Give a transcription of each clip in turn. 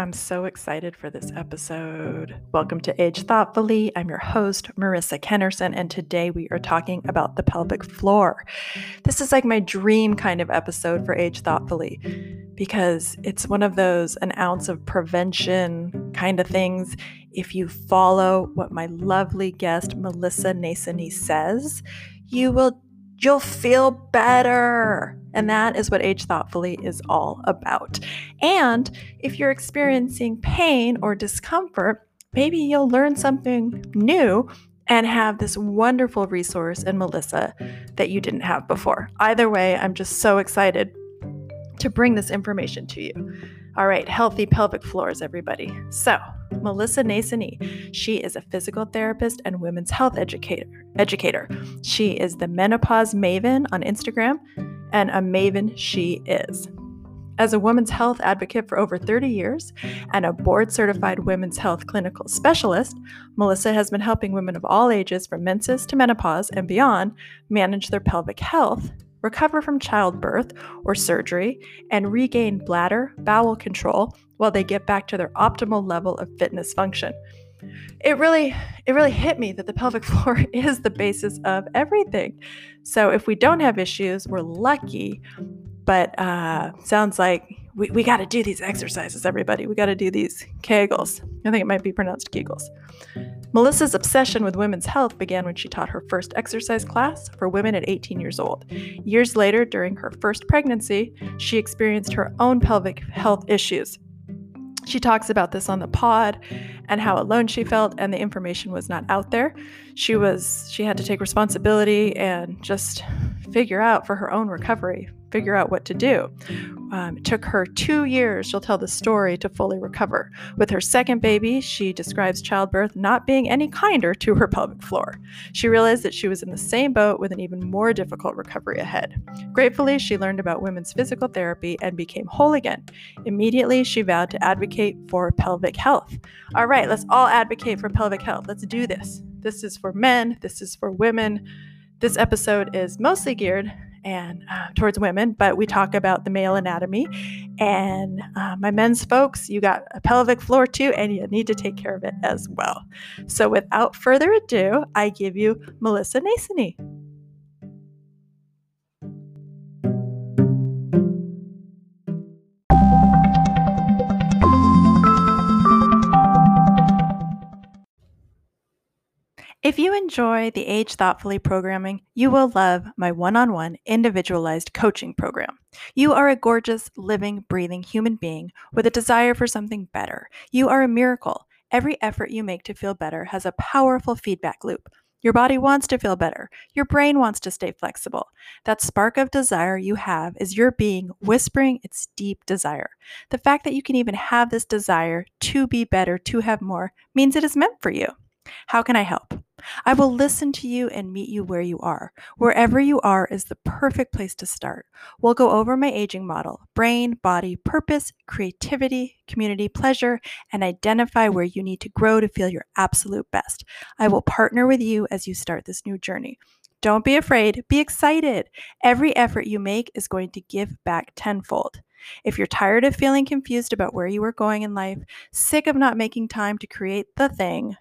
I'm so excited for this episode. Welcome to Age Thoughtfully. I'm your host, Marissa Kennerson, and today we are talking about the pelvic floor. This is like my dream kind of episode for Age Thoughtfully because it's one of those an ounce of prevention kind of things. If you follow what my lovely guest, Melissa Nasony, says, you will you'll feel better. And that is what Age Thoughtfully is all about. And if you're experiencing pain or discomfort, maybe you'll learn something new and have this wonderful resource in Melissa that you didn't have before. Either way, I'm just so excited to bring this information to you. All right, healthy pelvic floors, everybody. So, Melissa Nasony, she is a physical therapist and women's health educator. Educator. She is the menopause maven on Instagram, and a maven she is. As a women's health advocate for over 30 years and a board certified women's health clinical specialist, Melissa has been helping women of all ages from menses to menopause and beyond manage their pelvic health recover from childbirth or surgery, and regain bladder, bowel control while they get back to their optimal level of fitness function. It really it really hit me that the pelvic floor is the basis of everything. So if we don't have issues, we're lucky. But uh, sounds like we, we got to do these exercises, everybody. We got to do these Kegels. I think it might be pronounced Kegels. Melissa's obsession with women's health began when she taught her first exercise class for women at 18 years old. Years later, during her first pregnancy, she experienced her own pelvic health issues. She talks about this on the pod and how alone she felt and the information was not out there. She was she had to take responsibility and just figure out for her own recovery figure out what to do. Um, it took her two years, she'll tell the story, to fully recover. With her second baby, she describes childbirth not being any kinder to her pelvic floor. She realized that she was in the same boat with an even more difficult recovery ahead. Gratefully, she learned about women's physical therapy and became whole again. Immediately, she vowed to advocate for pelvic health. All right, let's all advocate for pelvic health. Let's do this. This is for men, this is for women. This episode is mostly geared and uh, towards women, but we talk about the male anatomy. And uh, my men's folks, you got a pelvic floor too, and you need to take care of it as well. So without further ado, I give you Melissa Nasony. If you enjoy the Age Thoughtfully programming, you will love my one on one individualized coaching program. You are a gorgeous, living, breathing human being with a desire for something better. You are a miracle. Every effort you make to feel better has a powerful feedback loop. Your body wants to feel better. Your brain wants to stay flexible. That spark of desire you have is your being whispering its deep desire. The fact that you can even have this desire to be better, to have more, means it is meant for you. How can I help? I will listen to you and meet you where you are. Wherever you are is the perfect place to start. We'll go over my aging model brain, body, purpose, creativity, community, pleasure, and identify where you need to grow to feel your absolute best. I will partner with you as you start this new journey. Don't be afraid, be excited. Every effort you make is going to give back tenfold. If you're tired of feeling confused about where you are going in life, sick of not making time to create the thing,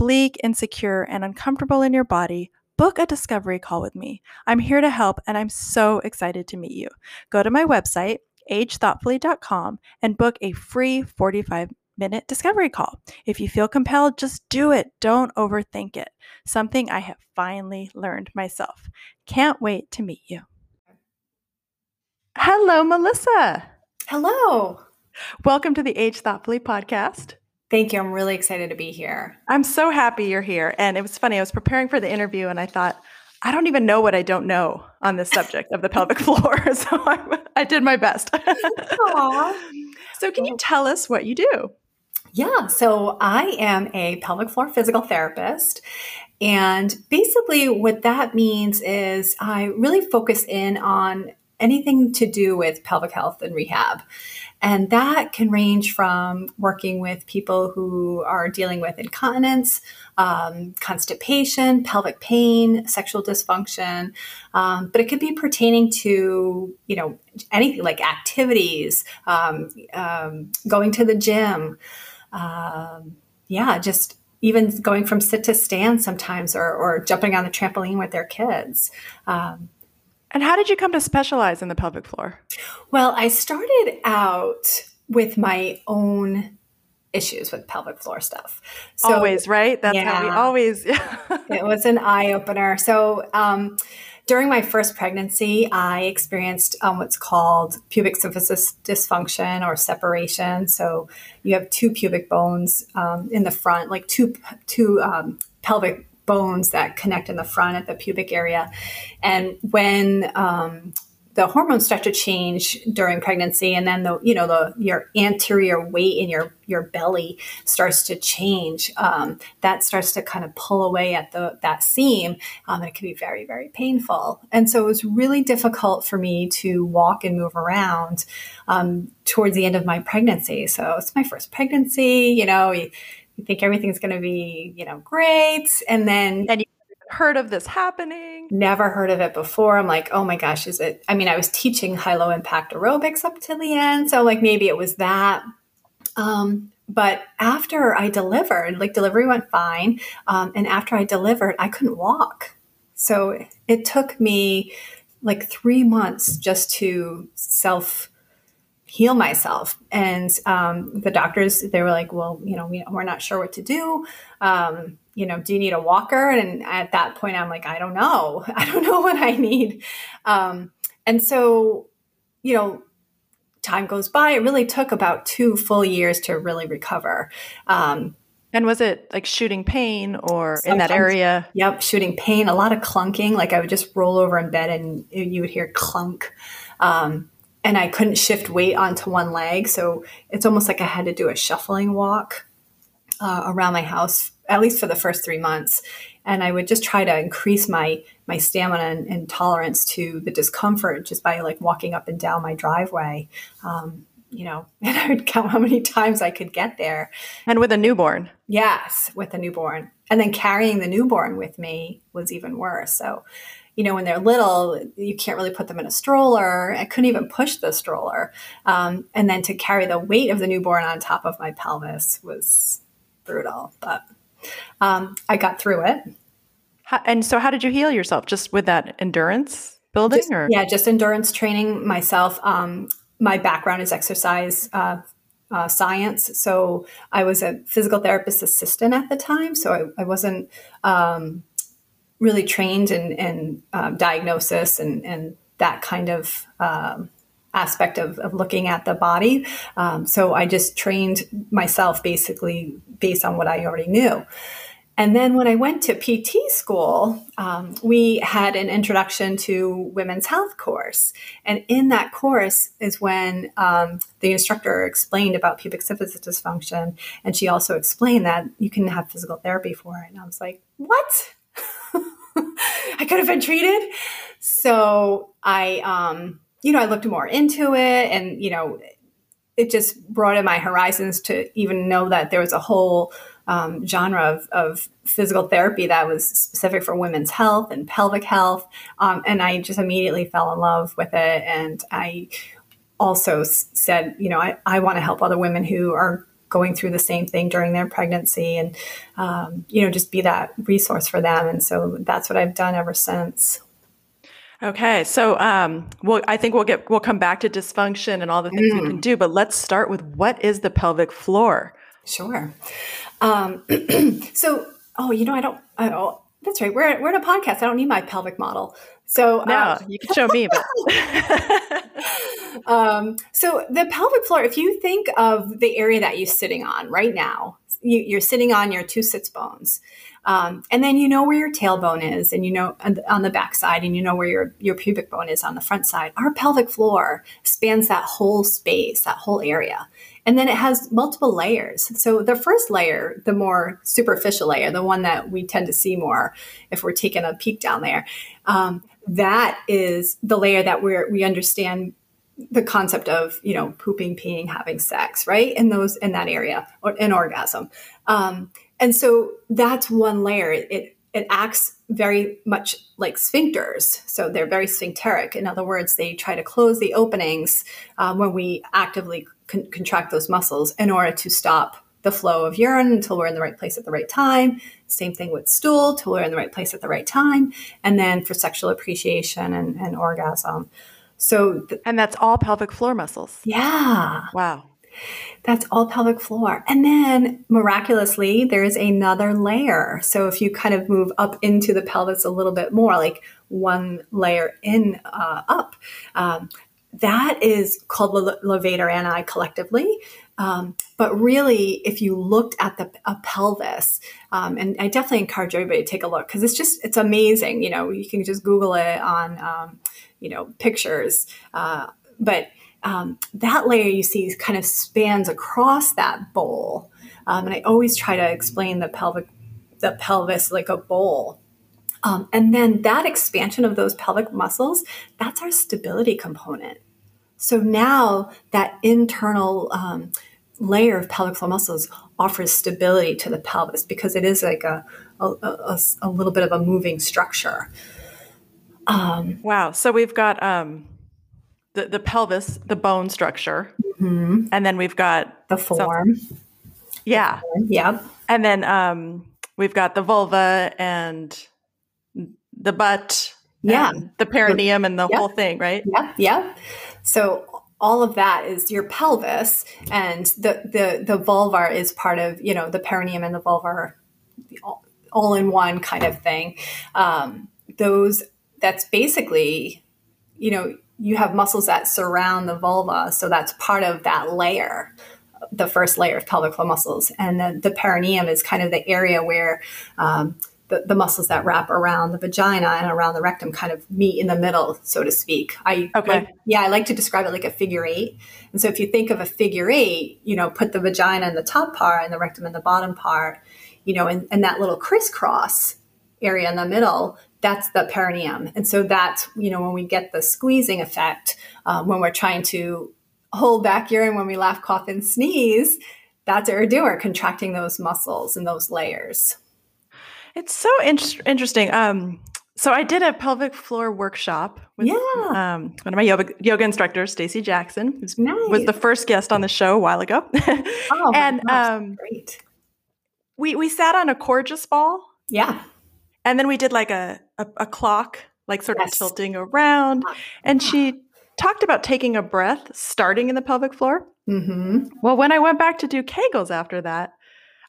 bleak, insecure, and uncomfortable in your body, book a discovery call with me. I'm here to help and I'm so excited to meet you. Go to my website, agethoughtfully.com, and book a free 45 minute discovery call. If you feel compelled, just do it. Don't overthink it. Something I have finally learned myself. Can't wait to meet you. Hello, Melissa. Hello. Welcome to the Age Thoughtfully podcast. Thank you. I'm really excited to be here. I'm so happy you're here. And it was funny. I was preparing for the interview and I thought, I don't even know what I don't know on this subject of the pelvic floor. So I, I did my best. so, can you tell us what you do? Yeah. So, I am a pelvic floor physical therapist. And basically, what that means is I really focus in on anything to do with pelvic health and rehab. And that can range from working with people who are dealing with incontinence, um, constipation, pelvic pain, sexual dysfunction, um, but it could be pertaining to you know anything like activities, um, um going to the gym, um, yeah, just even going from sit to stand sometimes, or, or jumping on the trampoline with their kids. Um, and how did you come to specialize in the pelvic floor? Well, I started out with my own issues with pelvic floor stuff. So, always, right? That's yeah, how we always. it was an eye opener. So, um, during my first pregnancy, I experienced um, what's called pubic symphysis dysfunction or separation. So, you have two pubic bones um, in the front, like two two um, pelvic bones that connect in the front at the pubic area. And when um, the hormones start to change during pregnancy, and then the you know the your anterior weight in your your belly starts to change. Um, that starts to kind of pull away at the that seam, um, and it can be very very painful. And so it was really difficult for me to walk and move around um, towards the end of my pregnancy. So it's my first pregnancy. You know, you, think everything's going to be, you know, great. And then. And you heard of this happening? Never heard of it before. I'm like, oh my gosh, is it? I mean, I was teaching high low impact aerobics up to the end. So, like, maybe it was that. Um, but after I delivered, like, delivery went fine. Um, and after I delivered, I couldn't walk. So, it took me like three months just to self heal myself. And um, the doctors, they were like, well, you know, we, are not sure what to do. Um, you know, do you need a walker? And at that point, I'm like, I don't know. I don't know what I need. Um, and so, you know, time goes by. It really took about two full years to really recover. Um, and was it like shooting pain or in that area? Yep, shooting pain, a lot of clunking. Like I would just roll over in bed and you would hear clunk. Um, and I couldn't shift weight onto one leg. So it's almost like I had to do a shuffling walk uh, around my house, at least for the first three months. And I would just try to increase my my stamina and, and tolerance to the discomfort just by like walking up and down my driveway. Um, you know, and I would count how many times I could get there. And with a newborn. Yes, with a newborn. And then carrying the newborn with me was even worse. So you know, when they're little, you can't really put them in a stroller. I couldn't even push the stroller. Um, and then to carry the weight of the newborn on top of my pelvis was brutal, but um, I got through it. How, and so, how did you heal yourself? Just with that endurance building, just, or yeah, just endurance training myself. Um, my background is exercise uh, uh, science, so I was a physical therapist assistant at the time. So I, I wasn't um, really trained in, in um, diagnosis and, and that kind of um, aspect of, of looking at the body. Um, so I just trained myself basically based on what I already knew. And then when I went to PT school, um, we had an introduction to women's health course. And in that course is when um, the instructor explained about pubic symphysis dysfunction. And she also explained that you can have physical therapy for it. And I was like, what? I could have been treated. So I, um, you know, I looked more into it and, you know, it just broadened my horizons to even know that there was a whole um, genre of, of, physical therapy that was specific for women's health and pelvic health. Um, and I just immediately fell in love with it. And I also said, you know, I, I want to help other women who are going through the same thing during their pregnancy and um, you know just be that resource for them. And so that's what i've done ever since. Okay. So um, well i think we'll get we'll come back to dysfunction and all the things mm. we can do but let's start with what is the pelvic floor? Sure. Um, so oh you know i don't i don't that's right. We're, we're in a podcast. I don't need my pelvic model so no, um, you can show me. But um, so the pelvic floor, if you think of the area that you're sitting on right now, you, are sitting on your two sits bones. Um, and then you know where your tailbone is, and you know on the back side, and you know where your, your pubic bone is on the front side. Our pelvic floor spans that whole space, that whole area. And then it has multiple layers. So the first layer, the more superficial layer, the one that we tend to see more if we're taking a peek down there, um, that is the layer that we we understand the concept of you know pooping peeing having sex right? In those in that area or an orgasm. Um, and so that's one layer. It it acts very much like sphincters. So they're very sphincteric. In other words they try to close the openings um, when we actively con- contract those muscles in order to stop the flow of urine until we're in the right place at the right time. Same thing with stool till we're in the right place at the right time. And then for sexual appreciation and, and orgasm. So, th- and that's all pelvic floor muscles. Yeah. Wow. That's all pelvic floor. And then miraculously, there's another layer. So if you kind of move up into the pelvis a little bit more, like one layer in uh, up, um, that is called the levator ani collectively. Um, but really, if you looked at the pelvis, um, and I definitely encourage everybody to take a look because it's just it's amazing. You know, you can just Google it on um, you know pictures, uh, but um, that layer you see kind of spans across that bowl. Um, and I always try to explain the pelvic the pelvis like a bowl. Um, and then that expansion of those pelvic muscles, that's our stability component. So now that internal um, layer of pelvic floor muscles offers stability to the pelvis because it is like a, a, a, a little bit of a moving structure. Um, wow. So we've got um, the, the pelvis, the bone structure, mm-hmm. and then we've got the form. Some, yeah. Yep. And then um, we've got the vulva and the butt. Yeah. The perineum and the yep. whole thing, right? Yep. Yep. So all of that is your pelvis and the the the vulvar is part of you know the perineum and the vulvar all, all in one kind of thing. Um, those that's basically you know you have muscles that surround the vulva so that's part of that layer the first layer of pelvic floor muscles. And then the perineum is kind of the area where um, the, the muscles that wrap around the vagina and around the rectum kind of meet in the middle, so to speak. I okay. Like, yeah, I like to describe it like a figure eight. And so if you think of a figure eight, you know, put the vagina in the top part and the rectum in the bottom part, you know, and, and that little crisscross area in the middle, that's the perineum. And so that's, you know, when we get the squeezing effect, um, when we're trying to hold back urine when we laugh, cough, and sneeze, that's doing. We're contracting those muscles and those layers. It's so in- interesting. Um, so I did a pelvic floor workshop with yeah. um, one of my yoga, yoga instructors, Stacy Jackson, who nice. was the first guest on the show a while ago. oh, and um, great. We we sat on a Coregeous ball. Yeah. And then we did like a a, a clock, like sort yes. of tilting around, and she talked about taking a breath, starting in the pelvic floor. Mm-hmm. Well, when I went back to do Kegels after that,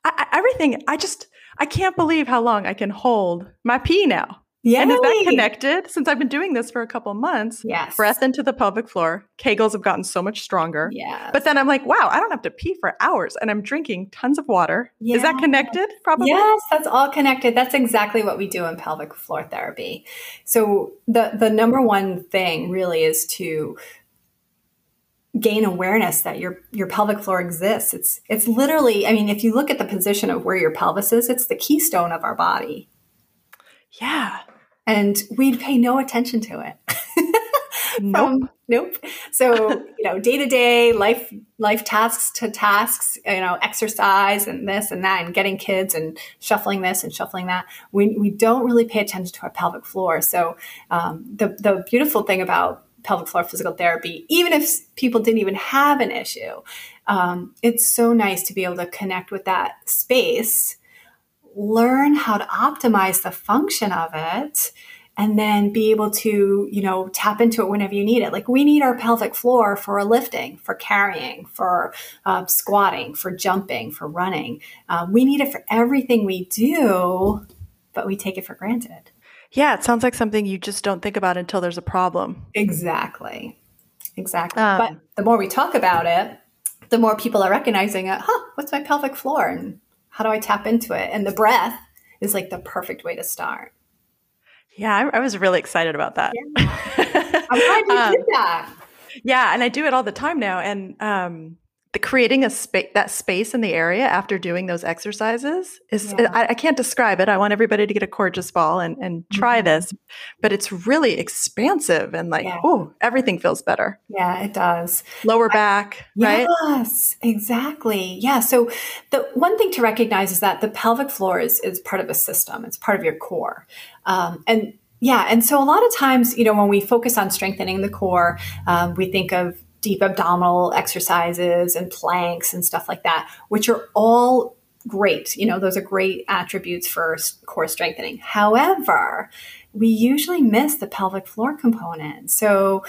I, I, everything I just I can't believe how long I can hold my pee now. Yeah. And is that connected? Since I've been doing this for a couple months, yes. breath into the pelvic floor. Kegels have gotten so much stronger. Yeah. But then I'm like, wow, I don't have to pee for hours and I'm drinking tons of water. Yeah. Is that connected? Probably. Yes, that's all connected. That's exactly what we do in pelvic floor therapy. So the the number one thing really is to gain awareness that your your pelvic floor exists. It's it's literally, I mean, if you look at the position of where your pelvis is, it's the keystone of our body. Yeah. And we'd pay no attention to it. nope. Um, nope. So, you know, day to day life life tasks to tasks, you know, exercise and this and that and getting kids and shuffling this and shuffling that. We we don't really pay attention to our pelvic floor. So um, the the beautiful thing about pelvic floor physical therapy, even if people didn't even have an issue. Um, it's so nice to be able to connect with that space, learn how to optimize the function of it, and then be able to, you know, tap into it whenever you need it. Like we need our pelvic floor for lifting, for carrying, for uh, squatting, for jumping, for running. Uh, we need it for everything we do, but we take it for granted. Yeah, it sounds like something you just don't think about until there's a problem. Exactly. Exactly. Um, but the more we talk about it, the more people are recognizing it. Huh, what's my pelvic floor? And how do I tap into it? And the breath is like the perfect way to start. Yeah, I, I was really excited about that. Yeah. I'm glad you um, did that. Yeah, and I do it all the time now. And um, the creating a space that space in the area after doing those exercises is yeah. I, I, can't describe it. I want everybody to get a Coregeous ball and, and try mm-hmm. this, but it's really expansive and like, yeah. oh, everything feels better. Yeah, it does. Lower back, I, right? Yes, exactly. Yeah. So the one thing to recognize is that the pelvic floor is, is part of a system. It's part of your core. Um, and yeah, and so a lot of times, you know, when we focus on strengthening the core, um, we think of deep abdominal exercises and planks and stuff like that, which are all great. You know, those are great attributes for core strengthening. However, we usually miss the pelvic floor component. So,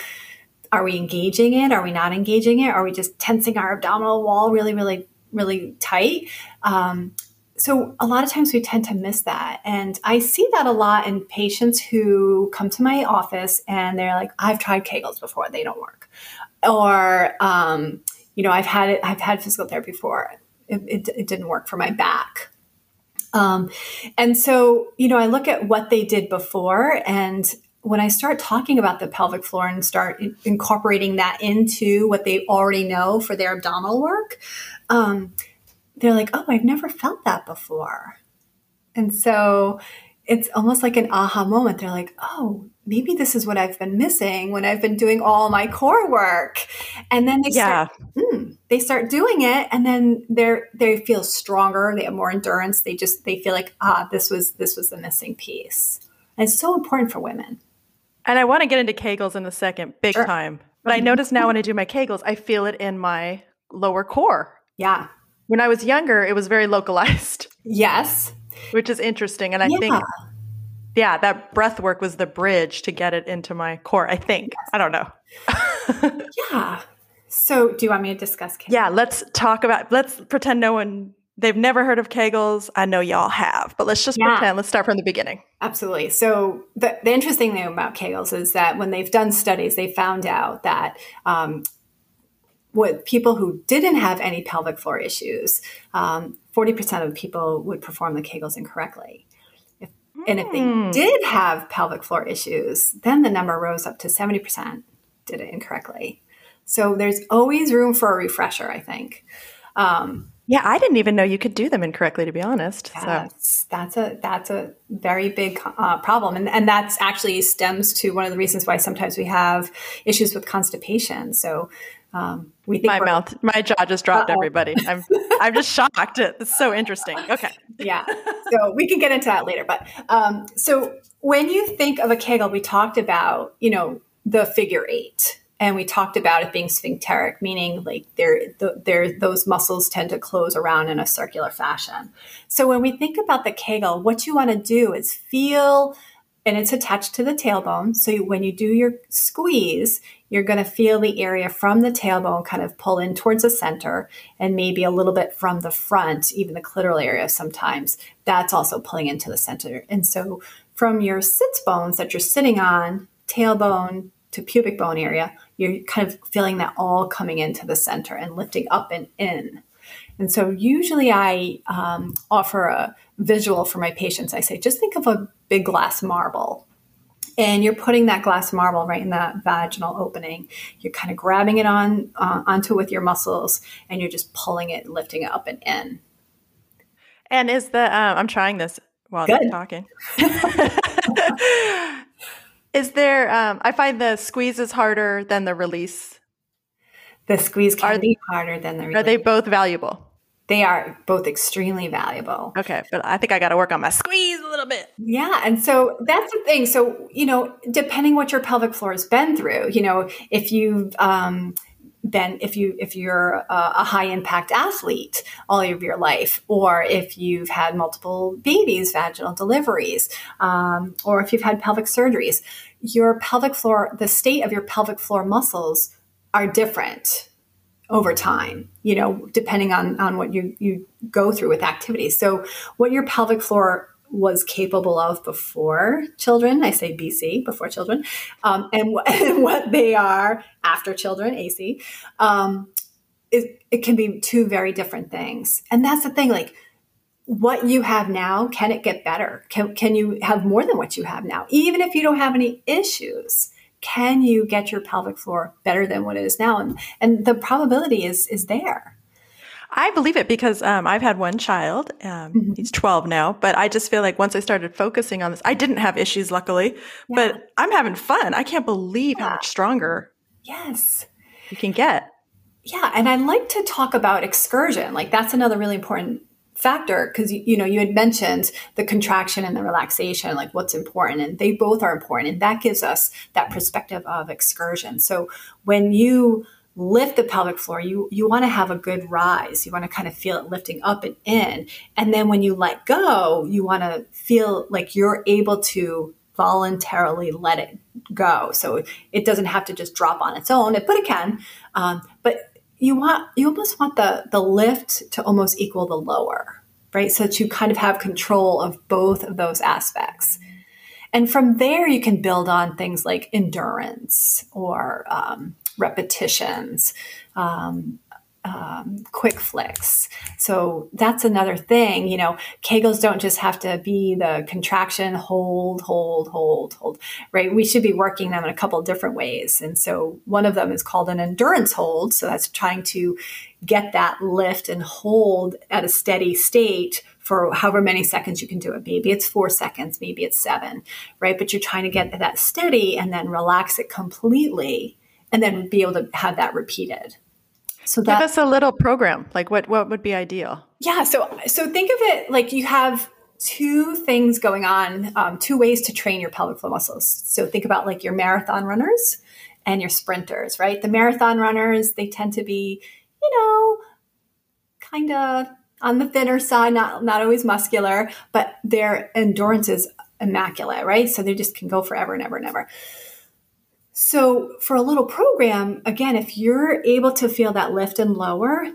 are we engaging it? Are we not engaging it? Are we just tensing our abdominal wall really, really, really tight? Um, so a lot of times we tend to miss that. And I see that a lot in patients who come to my office and they're like, I've tried Kegels before, they don't work or um, you know i've had it i've had physical therapy before. It, it, it didn't work for my back. Um, and so you know i look at what they did before and when i start talking about the pelvic floor and start incorporating that into what they already know for their abdominal work um, they're like oh i've never felt that before. And so it's almost like an aha moment. They're like, oh, maybe this is what I've been missing when I've been doing all my core work. And then they yeah. start, mm, they start doing it, and then they're they feel stronger. They have more endurance. They just they feel like ah, this was this was the missing piece. And it's so important for women. And I want to get into Kegels in a second, big sure. time. But I mm-hmm. notice now when I do my Kegels, I feel it in my lower core. Yeah. When I was younger, it was very localized. Yes which is interesting. And I yeah. think, yeah, that breath work was the bridge to get it into my core. I think. Yes. I don't know. yeah. So, do you want me to discuss Kegels? Yeah, let's talk about. Let's pretend no one they've never heard of Kegels. I know y'all have, but let's just yeah. pretend. Let's start from the beginning. Absolutely. So the, the interesting thing about Kegels is that when they've done studies, they found out that um, with people who didn't have any pelvic floor issues, um, 40% of people would perform the Kegels incorrectly. If, mm. And if they hmm. did have pelvic floor issues, then the number rose up to 70% did it incorrectly. So there's always room for a refresher, I think. Um, yeah, I didn't even know you could do them incorrectly, to be honest. That's, so that's a that's a very big uh, problem, and and that's actually stems to one of the reasons why sometimes we have issues with constipation. So um, we think my mouth, my jaw just dropped. Uh-oh. Everybody, I'm, I'm just shocked. It's so interesting. Okay, yeah. So we can get into that later. But um, so when you think of a Kegel, we talked about you know the figure eight, and we talked about it being sphincteric, meaning like there, there, those muscles tend to close around in a circular fashion. So when we think about the Kegel, what you want to do is feel and it's attached to the tailbone. So when you do your squeeze, you're going to feel the area from the tailbone kind of pull in towards the center and maybe a little bit from the front, even the clitoral area sometimes. That's also pulling into the center. And so from your sits bones that you're sitting on, tailbone to pubic bone area, you're kind of feeling that all coming into the center and lifting up and in. And so usually I um, offer a visual for my patients. I say, just think of a big glass marble. And you're putting that glass marble right in that vaginal opening. You're kind of grabbing it on uh, onto with your muscles, and you're just pulling it, lifting it up and in. And is the um, I'm trying this while Good. I'm talking. is there? Um, I find the squeeze is harder than the release the squeeze can are, be harder than the release. Are they both valuable? They are both extremely valuable. Okay, but I think I got to work on my squeeze a little bit. Yeah, and so that's the thing. So you know, depending what your pelvic floor has been through, you know, if you've um, been if you if you're a, a, high impact athlete all of your life or if you've had multiple babies vaginal deliveries um, or if you've had pelvic surgeries your pelvic floor the state of your pelvic floor muscles are different over time, you know, depending on, on what you, you go through with activities. So, what your pelvic floor was capable of before children, I say BC, before children, um, and, and, what they are after children, AC, um, it, it can be two very different things. And that's the thing, like, what you have now, can it get better? Can, can you have more than what you have now? Even if you don't have any issues, can you get your pelvic floor better than what it is now? And, and the probability is, is there. I believe it because um, I've had one child. Um, mm-hmm. He's 12 now, but I just feel like once I started focusing on this, I didn't have issues, luckily, yeah. but I'm having fun. I can't believe yeah. how much stronger. Yes. You can get. Yeah. And I like to talk about excursion. Like, that's another really important factor because you, know you had mentioned the contraction and the relaxation like what's important and they both are important and that gives us that perspective of excursion. So when you lift the pelvic floor you you want to have a good rise. You want to kind of feel it lifting up and in. And then when you let go you want to feel like you're able to voluntarily let it go. So it doesn't have to just drop on its own. But it can um, you want you almost want the the lift to almost equal the lower, right? So that you kind of have control of both of those aspects. And from there, you can build on things like endurance or um, repetitions, um, um, quick flicks. So that's another thing. You know, Kegels don't just have to be the contraction, hold, hold, hold, hold, right? We should be working them in a couple different ways. And so one of them is called an endurance hold. So that's trying to get that lift and hold at a steady state for however many seconds you can do it. Maybe it's four seconds, maybe it's seven, right? But you're trying to get that steady and then relax it completely and then be able to have that repeated. So that, give us a little program. Like what what would be ideal? Yeah. So so think of it like you have two things going on, um, two ways to train your pelvic floor muscles. So think about like your marathon runners and your sprinters, right? The marathon runners they tend to be, you know, kind of on the thinner side, not not always muscular, but their endurance is immaculate, right? So they just can go forever and ever and ever. So, for a little program, again, if you're able to feel that lift and lower,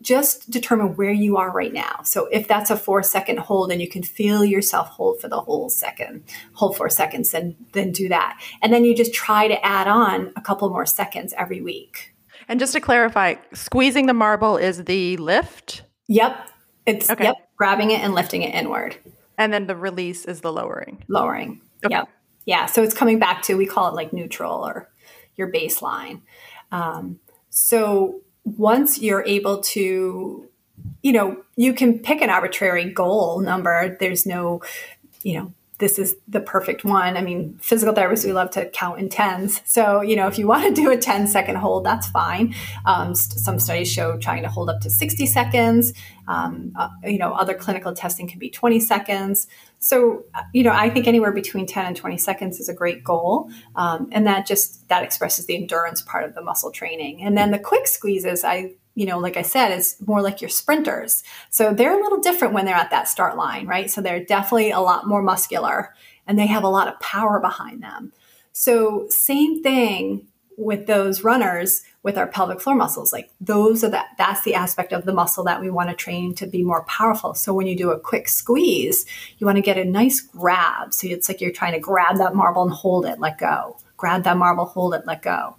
just determine where you are right now. So, if that's a four second hold and you can feel yourself hold for the whole second, hold four seconds, then, then do that. And then you just try to add on a couple more seconds every week. And just to clarify, squeezing the marble is the lift? Yep. It's okay. yep, grabbing it and lifting it inward. And then the release is the lowering. Lowering. Okay. Yep. Yeah, so it's coming back to we call it like neutral or your baseline. Um, so once you're able to, you know, you can pick an arbitrary goal number. There's no, you know, this is the perfect one. I mean, physical therapists, we love to count in tens. So, you know, if you want to do a 10 second hold, that's fine. Um, some studies show trying to hold up to 60 seconds. Um, uh, you know, other clinical testing can be 20 seconds. So, uh, you know, I think anywhere between 10 and 20 seconds is a great goal. Um, and that just, that expresses the endurance part of the muscle training. And then the quick squeezes, I you know, like I said, is more like your sprinters. So they're a little different when they're at that start line, right? So they're definitely a lot more muscular and they have a lot of power behind them. So same thing with those runners with our pelvic floor muscles. Like those are that that's the aspect of the muscle that we want to train to be more powerful. So when you do a quick squeeze, you want to get a nice grab. So it's like you're trying to grab that marble and hold it, let go. Grab that marble, hold it, let go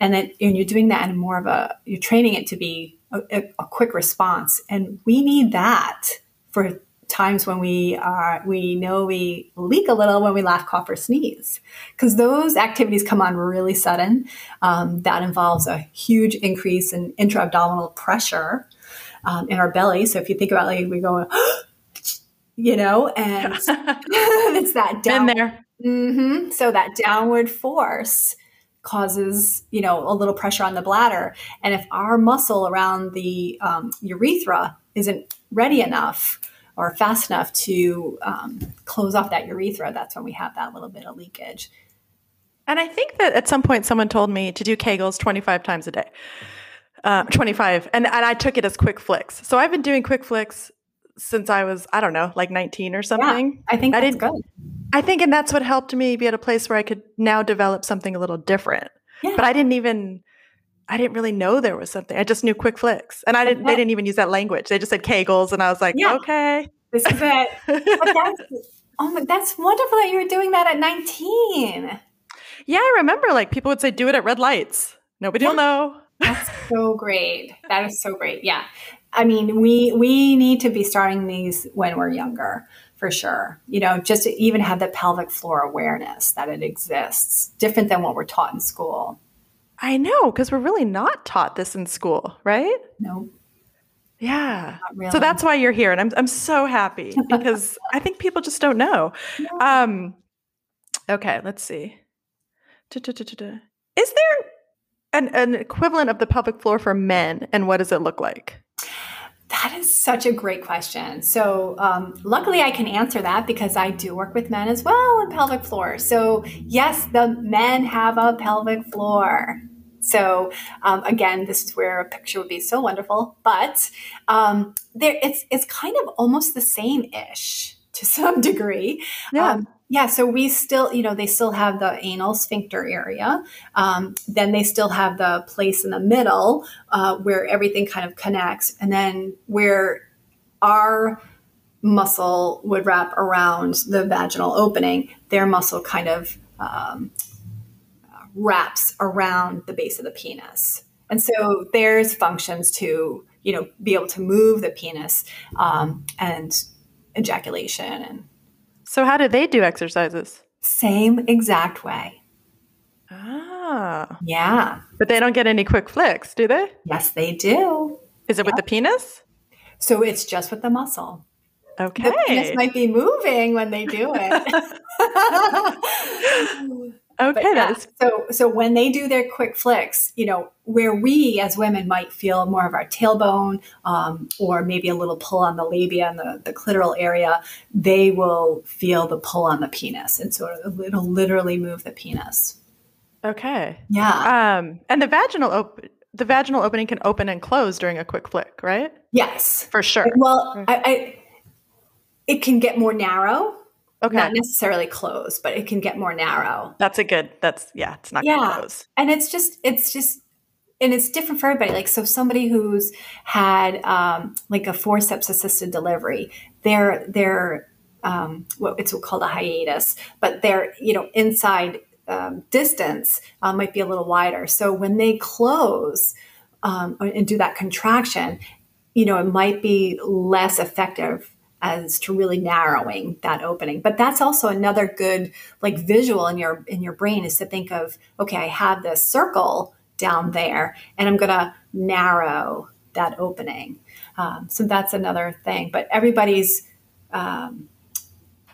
and then and you're doing that in more of a you're training it to be a, a, quick response. And we need that for times when we are we know we leak a little when we laugh cough or sneeze. Because those activities come on really sudden. Um, that involves a huge increase in intra-abdominal pressure um, in our belly. So if you think about like we go you know and it's that down there. Mm-hmm, so that downward force causes you know a little pressure on the bladder. And if our muscle around the um, urethra isn't ready enough or fast enough to um, close off that urethra that's when we have that little bit of leakage. And i think that at some point someone told me to do kegels 25 times a day uh, 25 and, and i took it as quick flicks. So i've been doing quick flicks since i was i don't know like 19 or something yeah, i think I that's good I think, and that's what helped me be at a place where I could now develop something a little different. Yeah. But I didn't even, I didn't really know there was something. I just knew quick flicks, and I didn't. Okay. They didn't even use that language. They just said Kegels, and I was like, yeah. okay, this is it. that's, oh my, that's wonderful that you were doing that at nineteen. Yeah, I remember. Like people would say, "Do it at red lights." Nobody yeah. will know. That's so great. That is so great. Yeah. I mean, we we need to be starting these when we're younger for sure. You know, just to even have the pelvic floor awareness that it exists, different than what we're taught in school. I know, because we're really not taught this in school, right? No. Yeah. Really. So that's why you're here. And I'm, I'm so happy because I think people just don't know. Um, okay, let's see. Is there an, an equivalent of the pelvic floor for men and what does it look like? That is such a great question. So, um, luckily, I can answer that because I do work with men as well in pelvic floor. So, yes, the men have a pelvic floor. So, um, again, this is where a picture would be so wonderful, but um, there, it's it's kind of almost the same ish to some degree. Yeah. Um, yeah, so we still, you know, they still have the anal sphincter area. Um, then they still have the place in the middle uh, where everything kind of connects. And then where our muscle would wrap around the vaginal opening, their muscle kind of um, wraps around the base of the penis. And so there's functions to, you know, be able to move the penis um, and ejaculation and so, how do they do exercises? Same exact way. Ah. Yeah. But they don't get any quick flicks, do they? Yes, they do. Is it with the penis? So, it's just with the muscle. Okay. The penis might be moving when they do it. Okay, yeah, so so when they do their quick flicks, you know, where we as women might feel more of our tailbone um, or maybe a little pull on the labia and the, the clitoral area, they will feel the pull on the penis, and so it'll literally move the penis. Okay. Yeah. Um, and the vaginal op- the vaginal opening can open and close during a quick flick, right? Yes, for sure. Well, I, I it can get more narrow Okay. Not necessarily close, but it can get more narrow. That's a good. That's yeah. It's not yeah. close. And it's just it's just and it's different for everybody. Like so, somebody who's had um, like a forceps assisted delivery, they're they're um, what it's called a hiatus, but they're you know inside um, distance uh, might be a little wider. So when they close um, and do that contraction, you know it might be less effective as to really narrowing that opening. But that's also another good like visual in your in your brain is to think of okay, I have this circle down there, and I'm going to narrow that opening. Um, so that's another thing. But everybody's um,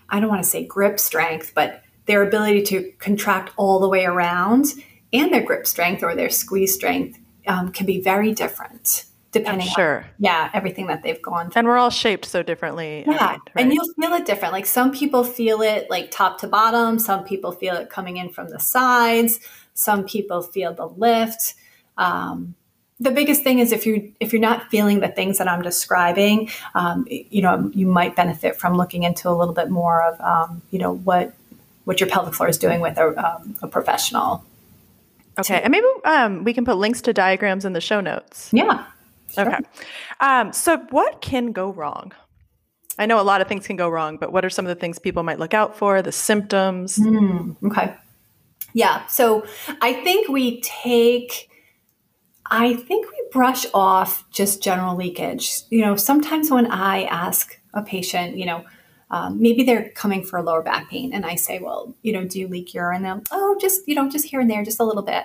I don't want to say grip strength, but their ability to contract all the way around and their grip strength or their squeeze strength um, can be very different depending I'm sure on, yeah everything that they've gone through. and we're all shaped so differently yeah right? and you'll feel it different like some people feel it like top to bottom some people feel it coming in from the sides some people feel the lift um, the biggest thing is if you if you're not feeling the things that I'm describing, um, you know, you might benefit from looking into a little bit more of, um, you know, what what your pelvic floor is doing with a, um, a professional. Okay, and maybe um, we can put links to diagrams in the show notes. Yeah, Sure. Okay. Um, so, what can go wrong? I know a lot of things can go wrong, but what are some of the things people might look out for, the symptoms? Mm, okay. Yeah. So, I think we take, I think we brush off just general leakage. You know, sometimes when I ask a patient, you know, um, maybe they're coming for a lower back pain, and I say, well, you know, do you leak urine? And oh, just, you know, just here and there, just a little bit.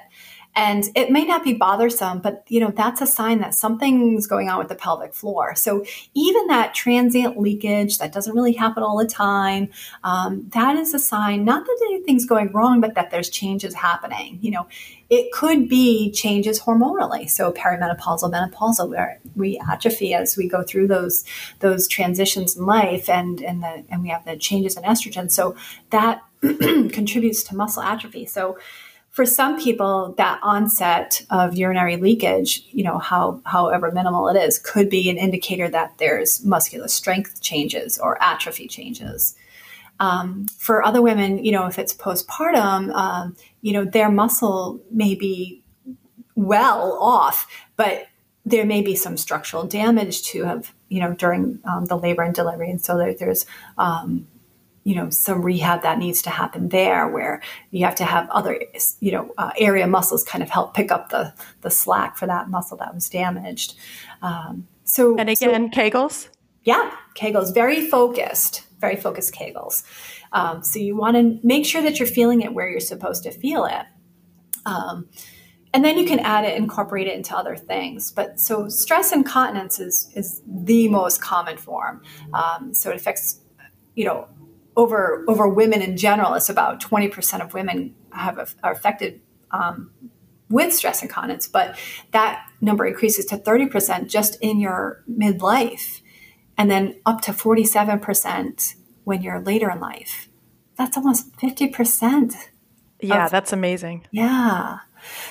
And it may not be bothersome, but you know, that's a sign that something's going on with the pelvic floor. So even that transient leakage that doesn't really happen all the time, um, that is a sign not that anything's going wrong, but that there's changes happening. You know, it could be changes hormonally. So perimenopausal, menopausal, where we atrophy as we go through those those transitions in life, and and the and we have the changes in estrogen. So that contributes to muscle atrophy. So for some people, that onset of urinary leakage, you know, how, however minimal it is, could be an indicator that there's muscular strength changes or atrophy changes. Um, for other women, you know, if it's postpartum, um, you know, their muscle may be well off, but there may be some structural damage to have, you know, during um, the labor and delivery. And so there, there's, um, you know some rehab that needs to happen there where you have to have other you know uh, area muscles kind of help pick up the the slack for that muscle that was damaged um, So and again, so, Kegels. Yeah, Kegels, very focused, very focused Kegels. Um, so you want to make sure that you're feeling it where you're supposed to feel it. Um, and then you can add it, incorporate it into other things. But so stress incontinence is is the most common form. Um, so it affects, you know, over over women in general. It's about twenty percent of women have are affected um, with stress incontinence, but that number increases to thirty percent just in your midlife, and then up to forty seven percent when you're later in life. That's almost fifty percent. Yeah, of, that's amazing. Yeah.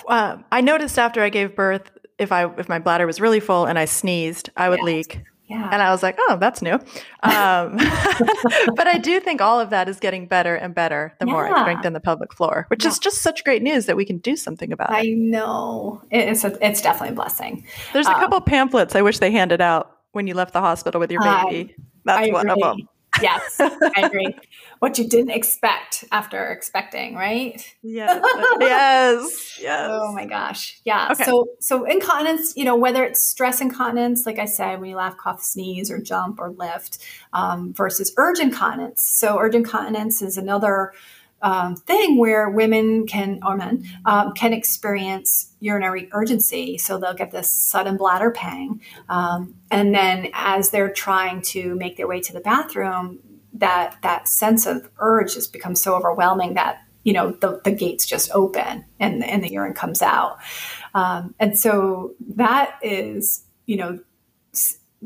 Uh, I noticed after I gave birth, if I if my bladder was really full and I sneezed, I would yes. leak. Yeah. And I was like, oh, that's new. Um, but I do think all of that is getting better and better the yeah. more I strengthen the pelvic floor, which yeah. is just such great news that we can do something about it. I know. It's, a, it's definitely a blessing. There's a um, couple pamphlets I wish they handed out when you left the hospital with your baby. That's I one agree. of them. Yes, I agree. what you didn't expect after expecting, right? Yes. yes. Yes. Oh my gosh. Yeah. Okay. So so incontinence, you know, whether it's stress incontinence, like I said, when you laugh, cough, sneeze, or jump or lift, um, versus urge incontinence. So urge incontinence is another um, thing where women can or men um, can experience urinary urgency. So they'll get this sudden bladder pang, um, and then as they're trying to make their way to the bathroom, that that sense of urge has become so overwhelming that you know the, the gates just open and and the urine comes out, um, and so that is you know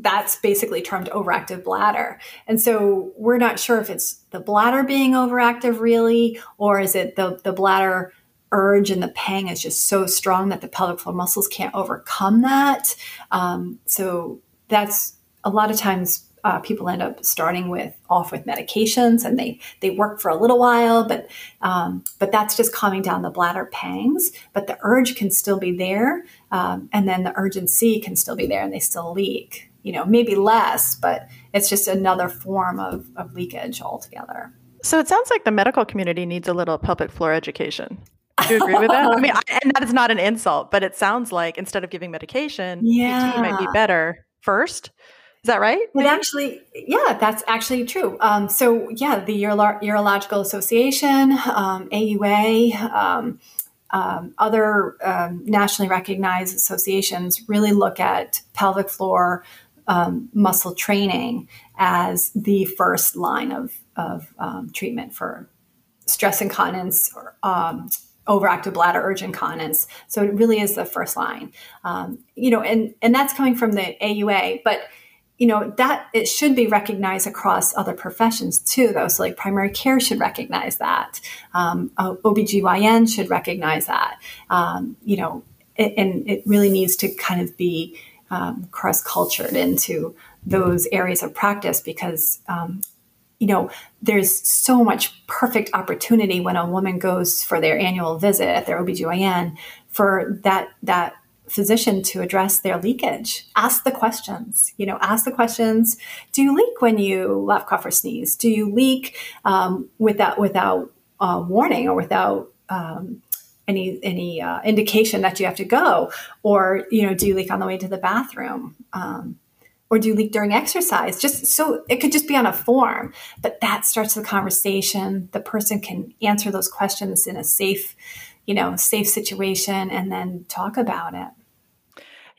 that's basically termed overactive bladder. And so we're not sure if it's the bladder being overactive really, or is it the, the bladder urge and the pang is just so strong that the pelvic floor muscles can't overcome that. Um, so that's a lot of times uh, people end up starting with off with medications and they they work for a little while but um, but that's just calming down the bladder pangs but the urge can still be there um, and then the urgency can still be there and they still leak you know, maybe less, but it's just another form of, of leakage altogether. So it sounds like the medical community needs a little pelvic floor education. Do you agree with that? I mean, I, and that is not an insult, but it sounds like instead of giving medication, yeah. PT might be better first. Is that right? It actually, yeah, that's actually true. Um, so, yeah, the Uro- Urological Association, um, AUA, um, um, other um, nationally recognized associations really look at pelvic floor um, muscle training as the first line of, of treatment for stress incontinence or overactive bladder urge incontinence. So it really is the first line, um, you know, and and that's coming from the AUA, but you know that it should be recognized across other professions too though. So like primary care should recognize that. Um, obgyn should recognize that. Um, you know it, and it really needs to kind of be um, cross cultured into those areas of practice because um, you know there's so much perfect opportunity when a woman goes for their annual visit at their OBGYN for that that physician to address their leakage ask the questions you know ask the questions do you leak when you laugh cough or sneeze do you leak um, without without uh, warning or without um, any any uh, indication that you have to go, or you know, do you leak on the way to the bathroom, um, or do you leak during exercise? Just so it could just be on a form, but that starts the conversation. The person can answer those questions in a safe, you know, safe situation, and then talk about it.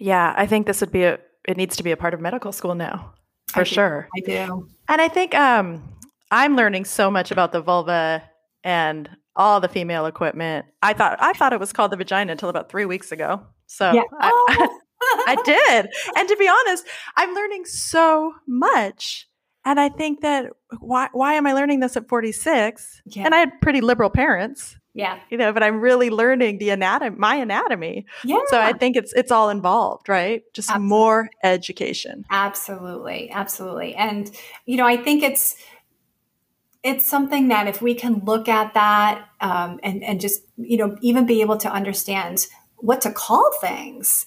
Yeah, I think this would be a. It needs to be a part of medical school now, for I sure. I do, and I think um, I'm learning so much about the vulva and all the female equipment. I thought I thought it was called the vagina until about three weeks ago. So yeah. I, oh. I did. And to be honest, I'm learning so much. And I think that why why am I learning this at 46? Yeah. And I had pretty liberal parents. Yeah. You know, but I'm really learning the anatomy, my anatomy. Yeah. So I think it's it's all involved, right? Just Absolutely. more education. Absolutely. Absolutely. And you know, I think it's it's something that if we can look at that um, and, and just you know even be able to understand what to call things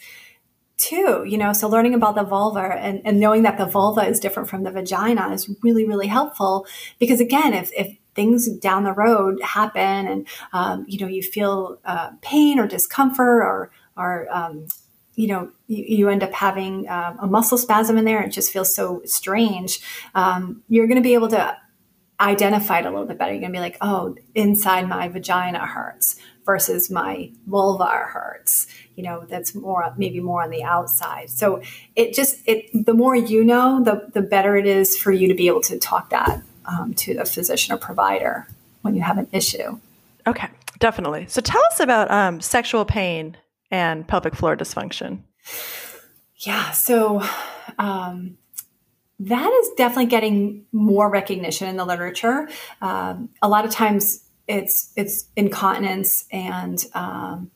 too you know so learning about the vulva and, and knowing that the vulva is different from the vagina is really really helpful because again if, if things down the road happen and um, you know you feel uh, pain or discomfort or or um, you know, you, you, end up having uh, a muscle spasm in there. It just feels so strange. Um, you're going to be able to identify it a little bit better. You're going to be like, oh, inside my vagina hurts versus my vulva hurts. You know, that's more maybe more on the outside. So it just it the more you know, the the better it is for you to be able to talk that um, to a physician or provider when you have an issue. Okay, definitely. So tell us about um, sexual pain and pelvic floor dysfunction. Yeah, so um, that is definitely getting more recognition in the literature. Um, a lot of times, it's it's incontinence and um,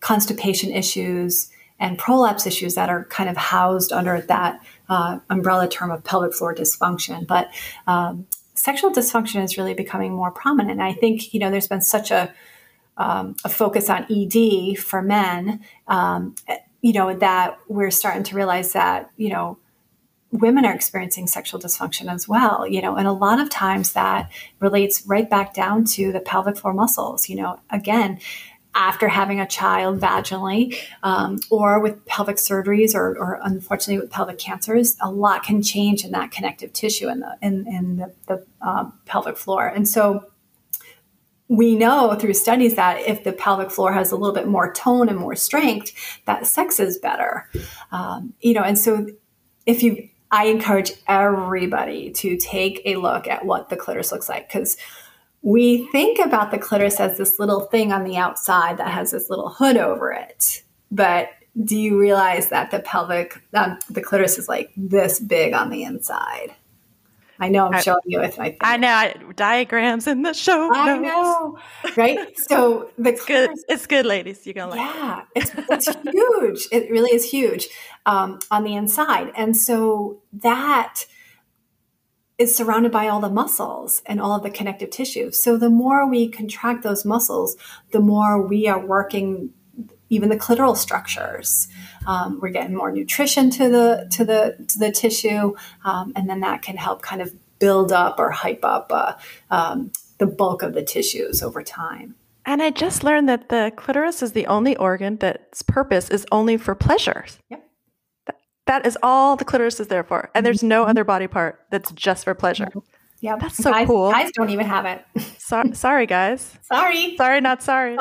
constipation issues and prolapse issues that are kind of housed under that uh, umbrella term of pelvic floor dysfunction. But um, sexual dysfunction is really becoming more prominent. I think you know there's been such a um, a focus on ED for men, um, you know, that we're starting to realize that you know women are experiencing sexual dysfunction as well, you know, and a lot of times that relates right back down to the pelvic floor muscles, you know, again, after having a child vaginally um, or with pelvic surgeries or, or, unfortunately with pelvic cancers, a lot can change in that connective tissue in the, in, in the, the um, pelvic floor. And so we know through studies that if the pelvic floor has a little bit more tone and more strength, that sex is better. Um, you know, and so if you I encourage everybody to take a look at what the clitoris looks like because we think about the clitoris as this little thing on the outside that has this little hood over it. But do you realize that the pelvic, um, the clitoris is like this big on the inside? I know I'm showing you with my. I know I, diagrams in the show. I know, right? So the it's good. It's good, ladies. You're gonna like. Yeah, it's it's huge. It really is huge um, on the inside, and so that is surrounded by all the muscles and all of the connective tissue. So the more we contract those muscles, the more we are working even the clitoral structures. Um, we're getting more nutrition to the to the to the tissue, um, and then that can help kind of build up or hype up uh, um, the bulk of the tissues over time. And I just learned that the clitoris is the only organ that's purpose is only for pleasure. Yep. That is all the clitoris is there for. And there's no mm-hmm. other body part that's just for pleasure. Yeah, that's so guys, cool. Guys don't even have it. So, sorry, guys. sorry. Sorry, not sorry.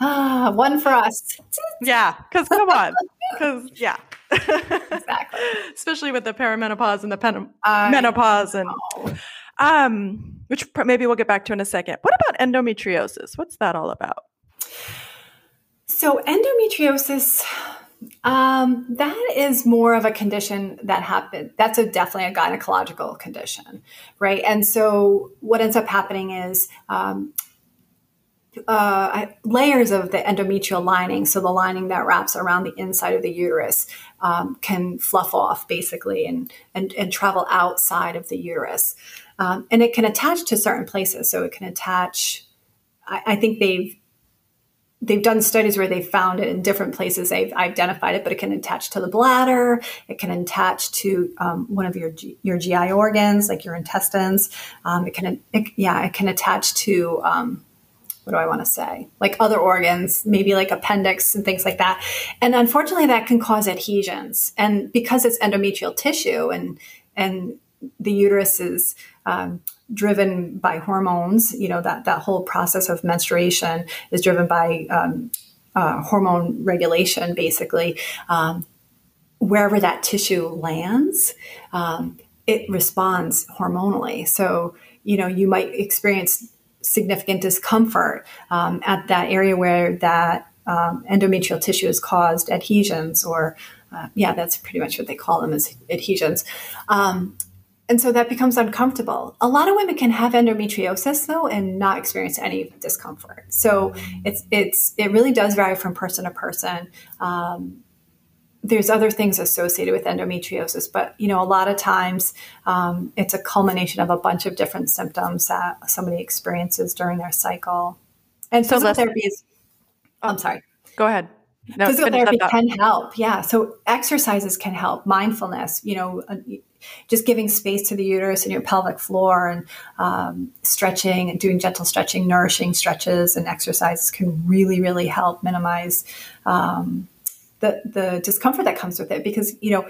Ah, one for us. Yeah, because come on, because yeah, exactly. Especially with the perimenopause and the pen- menopause and um, which maybe we'll get back to in a second. What about endometriosis? What's that all about? So endometriosis um, that is more of a condition that happened. That's a definitely a gynecological condition, right? And so what ends up happening is um, uh, layers of the endometrial lining, so the lining that wraps around the inside of the uterus, um, can fluff off basically and, and, and travel outside of the uterus. Um, and it can attach to certain places. So it can attach, I, I think they've they've done studies where they found it in different places. They've identified it, but it can attach to the bladder. It can attach to um, one of your your GI organs, like your intestines. Um, it can, it, yeah, it can attach to um, what do I want to say? Like other organs, maybe like appendix and things like that. And unfortunately, that can cause adhesions. And because it's endometrial tissue and and the uterus is um, driven by hormones. You know that that whole process of menstruation is driven by um, uh, hormone regulation, basically. Um, wherever that tissue lands, um, it responds hormonally. So you know you might experience significant discomfort um, at that area where that um, endometrial tissue has caused adhesions or uh, yeah, that's pretty much what they call them as adhesions. Um, and so that becomes uncomfortable. A lot of women can have endometriosis though and not experience any discomfort. So it's it's it really does vary from person to person. Um, there's other things associated with endometriosis, but you know, a lot of times um, it's a culmination of a bunch of different symptoms that somebody experiences during their cycle. And so physical therapy is. Oh, I'm sorry. Go ahead. No, physical therapy can help. Yeah. So exercises can help. Mindfulness. You know, uh, just giving space to the uterus and your pelvic floor and um, stretching and doing gentle stretching, nourishing stretches and exercises can really, really help minimize um, the, the discomfort that comes with it. Because, you know,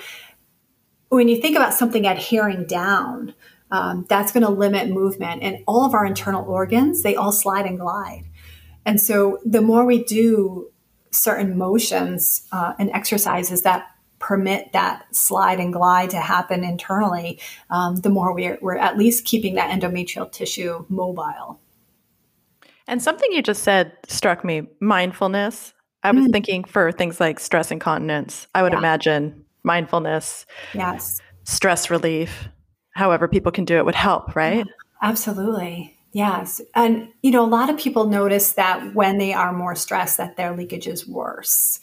when you think about something adhering down, um, that's going to limit movement. And all of our internal organs, they all slide and glide. And so the more we do certain motions uh, and exercises that permit that slide and glide to happen internally, um, the more we're, we're at least keeping that endometrial tissue mobile. And something you just said struck me mindfulness. I was mm. thinking for things like stress incontinence, I would yeah. imagine mindfulness, yes, stress relief, however people can do it would help, right? Yeah, absolutely. Yes. And, you know, a lot of people notice that when they are more stressed, that their leakage is worse.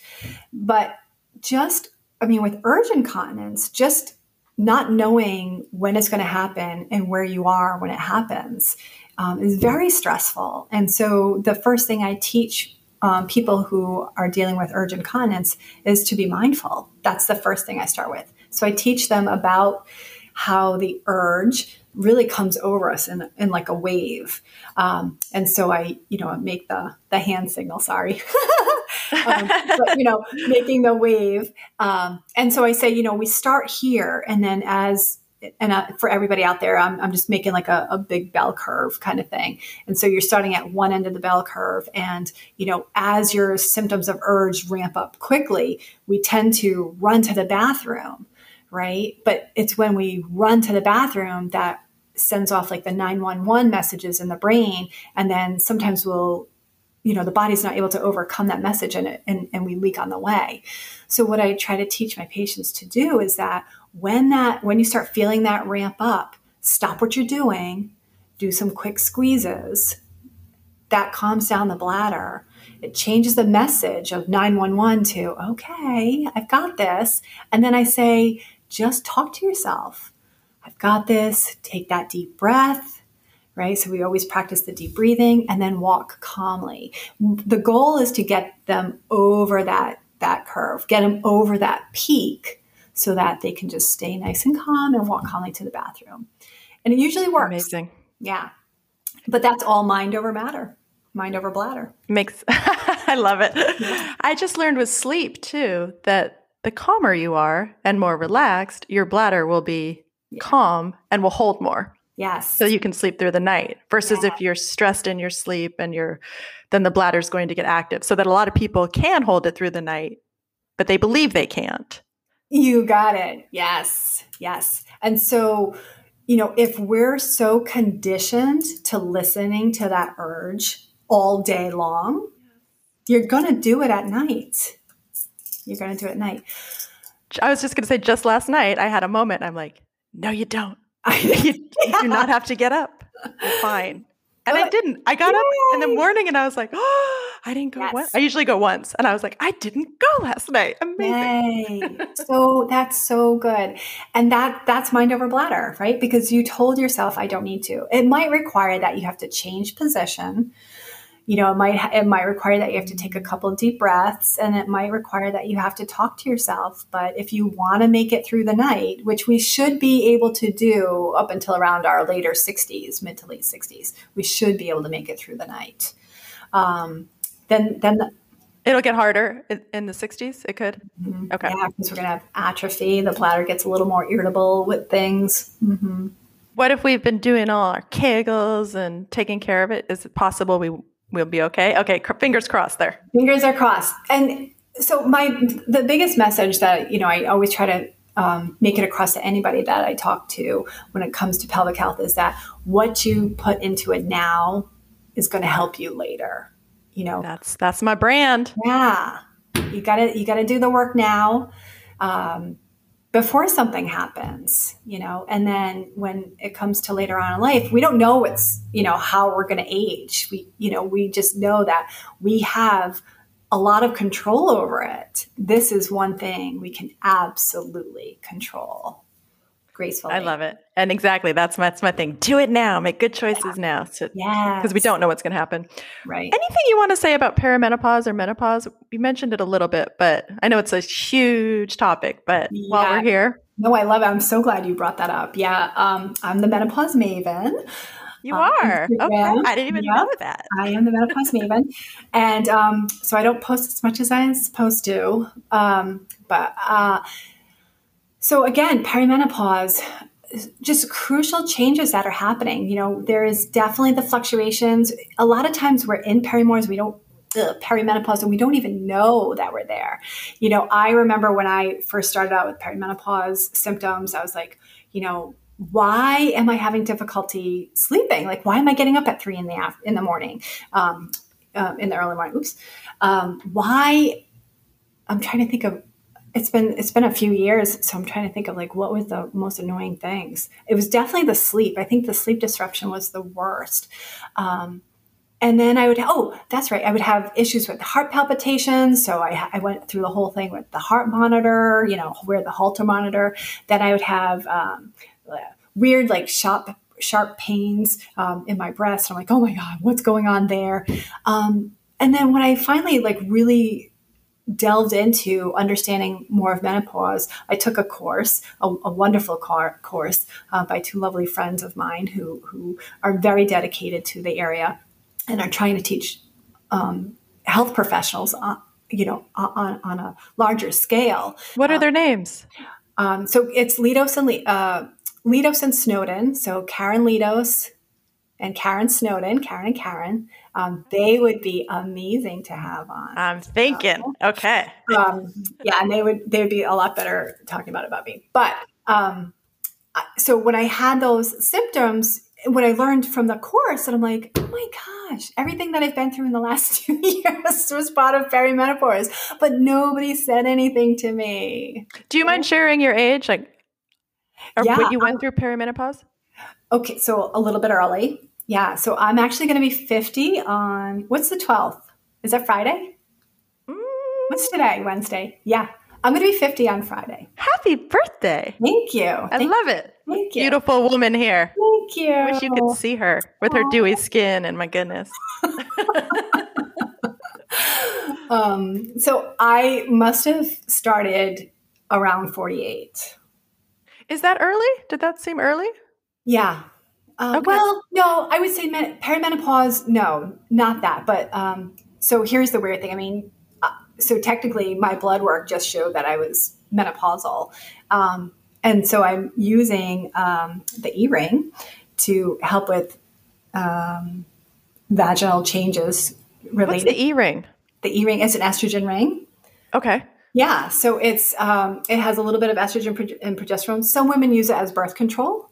But just I mean, with urge incontinence, just not knowing when it's going to happen and where you are when it happens um, is very stressful. And so, the first thing I teach um, people who are dealing with urge incontinence is to be mindful. That's the first thing I start with. So, I teach them about how the urge really comes over us in, in like a wave. Um, and so I, you know, make the, the hand signal, sorry. um, but, you know, making the wave. Um, and so I say, you know, we start here and then as and uh, for everybody out there, I'm, I'm just making like a, a, big bell curve kind of thing. And so you're starting at one end of the bell curve. And, you know, as your symptoms of urge ramp up quickly, we tend to run to the bathroom, right? But it's when we run to the bathroom that sends off like the 911 messages in the brain. And then sometimes we'll you know the body's not able to overcome that message and, it, and and we leak on the way. So what i try to teach my patients to do is that when that when you start feeling that ramp up stop what you're doing do some quick squeezes that calms down the bladder. It changes the message of 911 to okay i've got this. And then i say just talk to yourself. I've got this. Take that deep breath right? So we always practice the deep breathing and then walk calmly. The goal is to get them over that that curve, get them over that peak so that they can just stay nice and calm and walk calmly to the bathroom. And it usually works. Amazing. Yeah. But that's all mind over matter, mind over bladder. Makes I love it. Yeah. I just learned with sleep too that the calmer you are and more relaxed, your bladder will be yeah. calm and will hold more. Yes. So you can sleep through the night versus yeah. if you're stressed in your sleep and you're then the bladder's going to get active. So that a lot of people can hold it through the night, but they believe they can't. You got it. Yes. Yes. And so, you know, if we're so conditioned to listening to that urge all day long, you're going to do it at night. You're going to do it at night. I was just going to say, just last night, I had a moment. I'm like, no, you don't. you, you do not have to get up. You're fine. And I didn't. I got Yay. up in the morning and I was like, oh, I didn't go yes. once. I usually go once. And I was like, I didn't go last night. Amazing. So that's so good. And that that's mind over bladder, right? Because you told yourself I don't need to. It might require that you have to change position you know, it might it might require that you have to take a couple deep breaths, and it might require that you have to talk to yourself. But if you want to make it through the night, which we should be able to do up until around our later 60s, mid to late 60s, we should be able to make it through the night. Um, then then the, It'll get harder in the 60s. It could. Mm-hmm. Okay. Yeah, because we're going to have atrophy. The bladder gets a little more irritable with things. Mm-hmm. What if we've been doing all our kegels and taking care of it? Is it possible we we'll be okay. Okay, fingers crossed there. Fingers are crossed. And so my the biggest message that you know I always try to um, make it across to anybody that I talk to when it comes to pelvic health is that what you put into it now is going to help you later. You know, that's that's my brand. Yeah, you got to you got to do the work now. Um, before something happens, you know, and then when it comes to later on in life, we don't know what's, you know, how we're going to age. We, you know, we just know that we have a lot of control over it. This is one thing we can absolutely control gracefully. I love it. And exactly, that's my, that's my thing. Do it now. Make good choices yeah. now. So, yeah. Because we don't know what's going to happen. Right. Anything you want to say about perimenopause or menopause? You mentioned it a little bit, but I know it's a huge topic. But yeah. while we're here, No, I love it. I'm so glad you brought that up. Yeah, um, I'm the menopause maven. You are. Okay. I didn't even yep. know that. I am the menopause maven. And um, so I don't post as much as I'm supposed to. Um, but uh, so again, perimenopause, just crucial changes that are happening. You know, there is definitely the fluctuations. A lot of times we're in perimors, we don't ugh, perimenopause and we don't even know that we're there. You know, I remember when I first started out with perimenopause symptoms, I was like, you know, why am I having difficulty sleeping? Like, why am I getting up at three in the af- in the morning, um, uh, in the early morning? Oops. Um, why? I'm trying to think of. It's been it's been a few years, so I'm trying to think of like what was the most annoying things. It was definitely the sleep. I think the sleep disruption was the worst. Um, and then I would, oh, that's right. I would have issues with the heart palpitations. So I, I went through the whole thing with the heart monitor, you know, wear the Holter monitor. Then I would have um, weird, like sharp, sharp pains um, in my breast. I'm like, oh my God, what's going on there? Um, and then when I finally like really delved into understanding more of menopause, I took a course, a, a wonderful car, course uh, by two lovely friends of mine who, who are very dedicated to the area and are trying to teach um, health professionals, on, you know, on, on a larger scale. What are um, their names? Um, so it's Litos and uh, Litos and Snowden. So Karen Litos and Karen Snowden, Karen and Karen. Um, they would be amazing to have on. I'm thinking, okay, um, yeah, and they would they would be a lot better talking about it about me. But um, so when I had those symptoms, what I learned from the course, and I'm like, oh my gosh, everything that I've been through in the last two years was part of perimenopause, but nobody said anything to me. Do you mind sharing your age, like, or yeah, what you went through perimenopause? Okay, so a little bit early. Yeah, so I'm actually going to be 50 on what's the 12th? Is that Friday? Mm. What's today? Wednesday. Yeah. I'm going to be 50 on Friday. Happy birthday. Thank you. I Thank love it. Thank you. Beautiful woman here. Thank you. I wish you could see her with her dewy skin and my goodness. um, so I must have started around 48. Is that early? Did that seem early? Yeah. Uh, okay. Well, no, I would say perimenopause. No, not that. But um, so here's the weird thing. I mean, so technically my blood work just showed that I was menopausal. Um, and so I'm using um, the E ring to help with um, vaginal changes related. What's the E ring? The E ring is an estrogen ring. Okay. Yeah, so it's um, it has a little bit of estrogen and progesterone. Some women use it as birth control,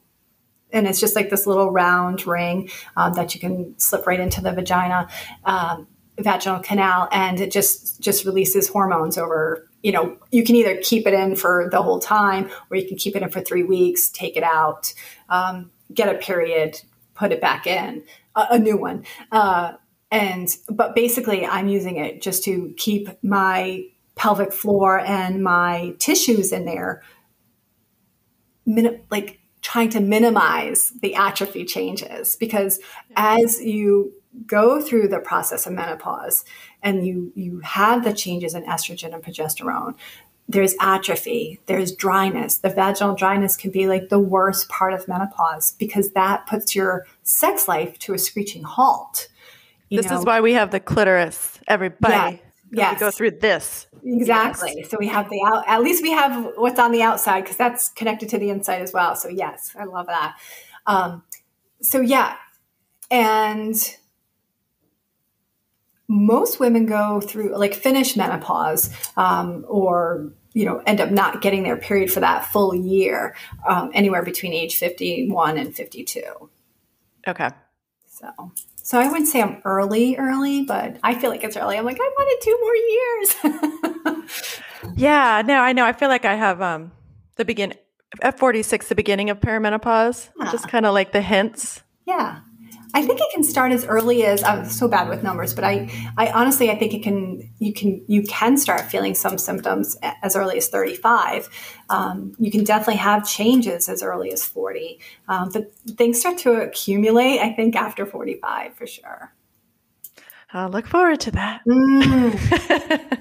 and it's just like this little round ring um, that you can slip right into the vagina. Um, vaginal canal and it just just releases hormones over you know you can either keep it in for the whole time or you can keep it in for three weeks take it out um, get a period put it back in a, a new one uh, and but basically i'm using it just to keep my pelvic floor and my tissues in there min- like trying to minimize the atrophy changes because as you go through the process of menopause and you you have the changes in estrogen and progesterone there's atrophy there's dryness the vaginal dryness can be like the worst part of menopause because that puts your sex life to a screeching halt this know? is why we have the clitoris everybody yeah. Yes. We go through this. Exactly. Yes. So we have the out, at least we have what's on the outside because that's connected to the inside as well. So yes, I love that. Um, so yeah. And most women go through like finish menopause um, or you know end up not getting their period for that full year um, anywhere between age 51 and 52 okay so so i wouldn't say i'm early early but i feel like it's early. I'm like i wanted two more years. Yeah no i know. I feel like i have um the begin at 46 the beginning of perimenopause yeah. just kind of like the hints. Yeah I think it can start as early as I'm so bad with numbers, but I, I honestly I think it can you can you can start feeling some symptoms as early as 35. Um, you can definitely have changes as early as 40, um, but things start to accumulate. I think after 45 for sure. I'll look forward to that. Mm.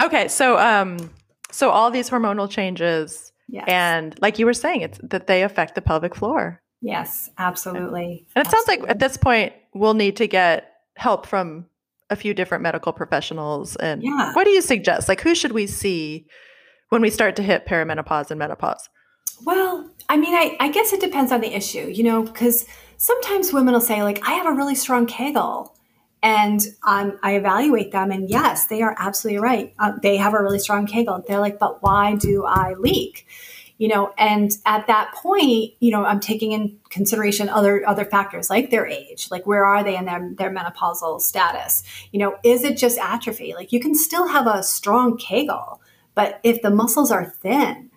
okay, so um, so all these hormonal changes Yes. And like you were saying, it's that they affect the pelvic floor. Yes, absolutely. And it absolutely. sounds like at this point we'll need to get help from a few different medical professionals. And yeah. what do you suggest? Like who should we see when we start to hit perimenopause and menopause? Well, I mean, I, I guess it depends on the issue, you know, because sometimes women will say, like, I have a really strong Kegel. And um, I evaluate them, and yes, they are absolutely right. Uh, they have a really strong Kegel. They're like, but why do I leak? You know, and at that point, you know, I'm taking in consideration other other factors like their age, like where are they in their their menopausal status? You know, is it just atrophy? Like you can still have a strong Kegel, but if the muscles are thin,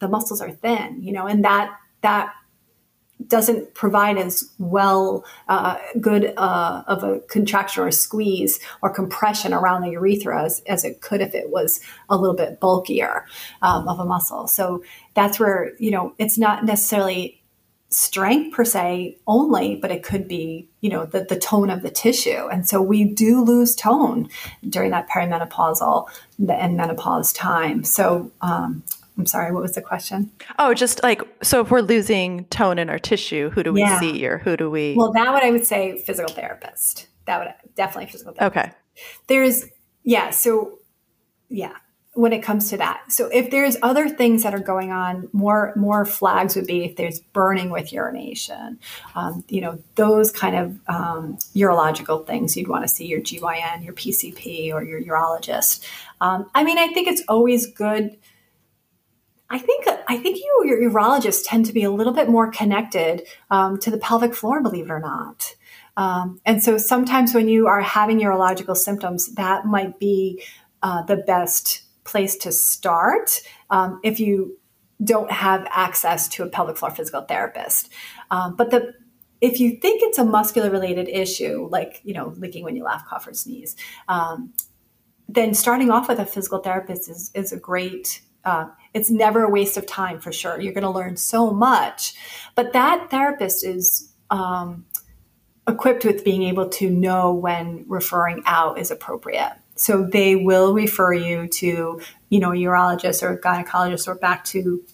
the muscles are thin, you know, and that that doesn't provide as well uh, good uh, of a contraction or a squeeze or compression around the urethra as, as it could if it was a little bit bulkier um, of a muscle. So that's where you know it's not necessarily strength per se only, but it could be you know the, the tone of the tissue, and so we do lose tone during that perimenopausal and menopause time. So um, I'm sorry, what was the question? Oh, just like so if we're losing tone in our tissue, who do we yeah. see or who do we Well, that would I would say physical therapist. That would definitely physical therapist. Okay. There's yeah, so yeah, when it comes to that. So if there's other things that are going on, more more flags would be if there's burning with urination. Um, you know, those kind of um, urological things you'd want to see your GYN, your PCP, or your urologist. Um, I mean, I think it's always good I think I think you your urologists tend to be a little bit more connected um, to the pelvic floor, believe it or not. Um, and so sometimes when you are having urological symptoms, that might be uh, the best place to start um, if you don't have access to a pelvic floor physical therapist. Um, but the if you think it's a muscular related issue, like you know leaking when you laugh, cough, or sneeze, um, then starting off with a physical therapist is is a great uh, it's never a waste of time for sure. You're going to learn so much. But that therapist is um, equipped with being able to know when referring out is appropriate. So they will refer you to, you know, a urologist or a gynecologist or back to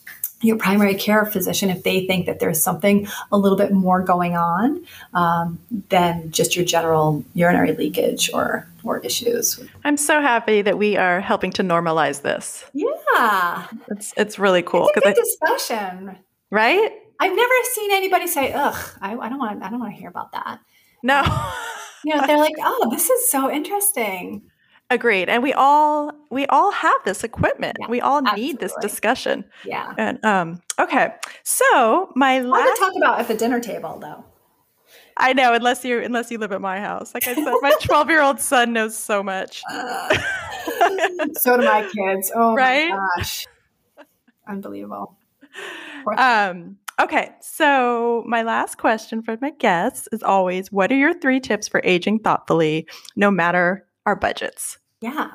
your primary care physician if they think that there's something a little bit more going on um, than just your general urinary leakage or or issues. I'm so happy that we are helping to normalize this. Yeah, it's it's really cool. It's a good I, discussion, right? I've never seen anybody say, "Ugh, I, I don't want I don't want to hear about that." No, you know, they're like, "Oh, this is so interesting." Agreed. And we all we all have this equipment. Yeah, we all absolutely. need this discussion. Yeah. And um okay. So my last Hard to talk about at the dinner table though. I know, unless you unless you live at my house. Like I said, my 12 year old son knows so much. Uh, so do my kids. Oh right? my gosh. Unbelievable. Um Okay, so my last question for my guests is always what are your three tips for aging thoughtfully, no matter our budgets? Yeah.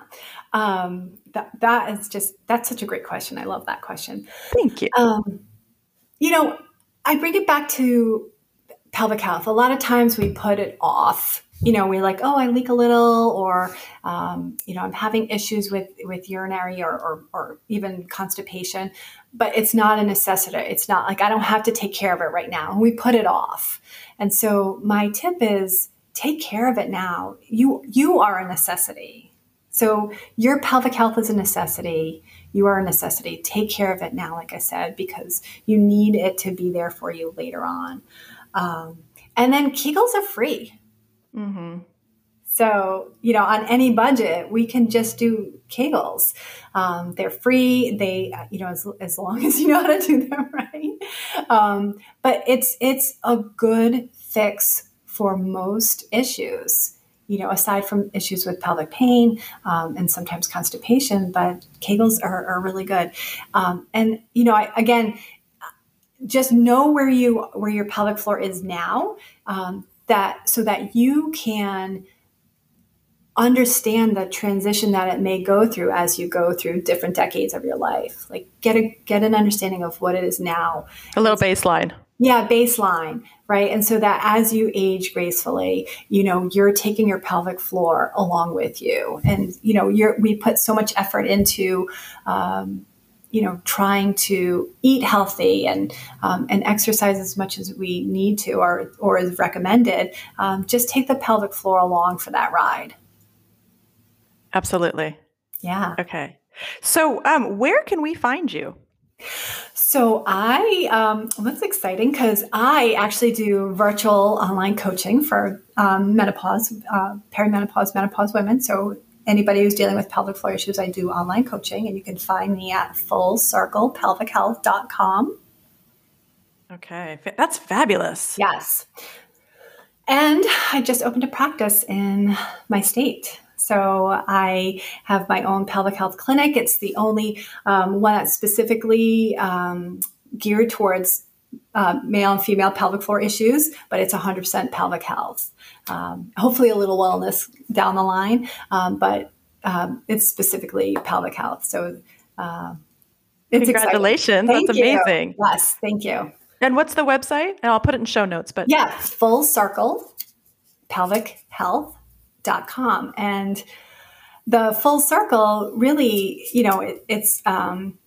Um, that, that is just, that's such a great question. I love that question. Thank you. Um, you know, I bring it back to pelvic health. A lot of times we put it off. You know, we're like, oh, I leak a little, or um, you know, I'm having issues with with urinary or, or, or even constipation, but it's not a necessity. It's not like I don't have to take care of it right now. And we put it off. And so my tip is take care of it now. You you are a necessity. So your pelvic health is a necessity. You are a necessity. Take care of it now, like I said, because you need it to be there for you later on. Um, and then Kegels are free. Mm-hmm. So, you know, on any budget, we can just do Kegels. Um, they're free. They, you know, as, as long as you know how to do them right. Um, but it's it's a good fix for most issues you know, aside from issues with pelvic pain um, and sometimes constipation, but Kegels are, are really good. Um, and you know, I, again, just know where you where your pelvic floor is now, um, that so that you can understand the transition that it may go through as you go through different decades of your life. Like get a get an understanding of what it is now. A little baseline. Yeah, baseline, right? And so that as you age gracefully, you know, you're taking your pelvic floor along with you. And, you know, you're, we put so much effort into, um, you know, trying to eat healthy and um, and exercise as much as we need to or or is recommended, um, just take the pelvic floor along for that ride. Absolutely. Yeah. Okay. So, um, where can we find you? So I, um, what's exciting because I actually do virtual online coaching for um, menopause, uh, perimenopause, menopause women. So anybody who's dealing with pelvic floor issues, I do online coaching, and you can find me at fullcirclepelvichealth.com. Okay, that's fabulous. Yes. And I just opened a practice in my state. So I have my own pelvic health clinic. It's the only um, one that's specifically um, geared towards uh, male and female pelvic floor issues, but it's 100% pelvic health. Um, hopefully, a little wellness down the line, um, but um, it's specifically pelvic health. So, uh, it's congratulations! That's amazing. You. Yes, thank you. And what's the website? And I'll put it in show notes. But yeah, full circle pelvic health.com. And the full circle really, you know, it, it's um,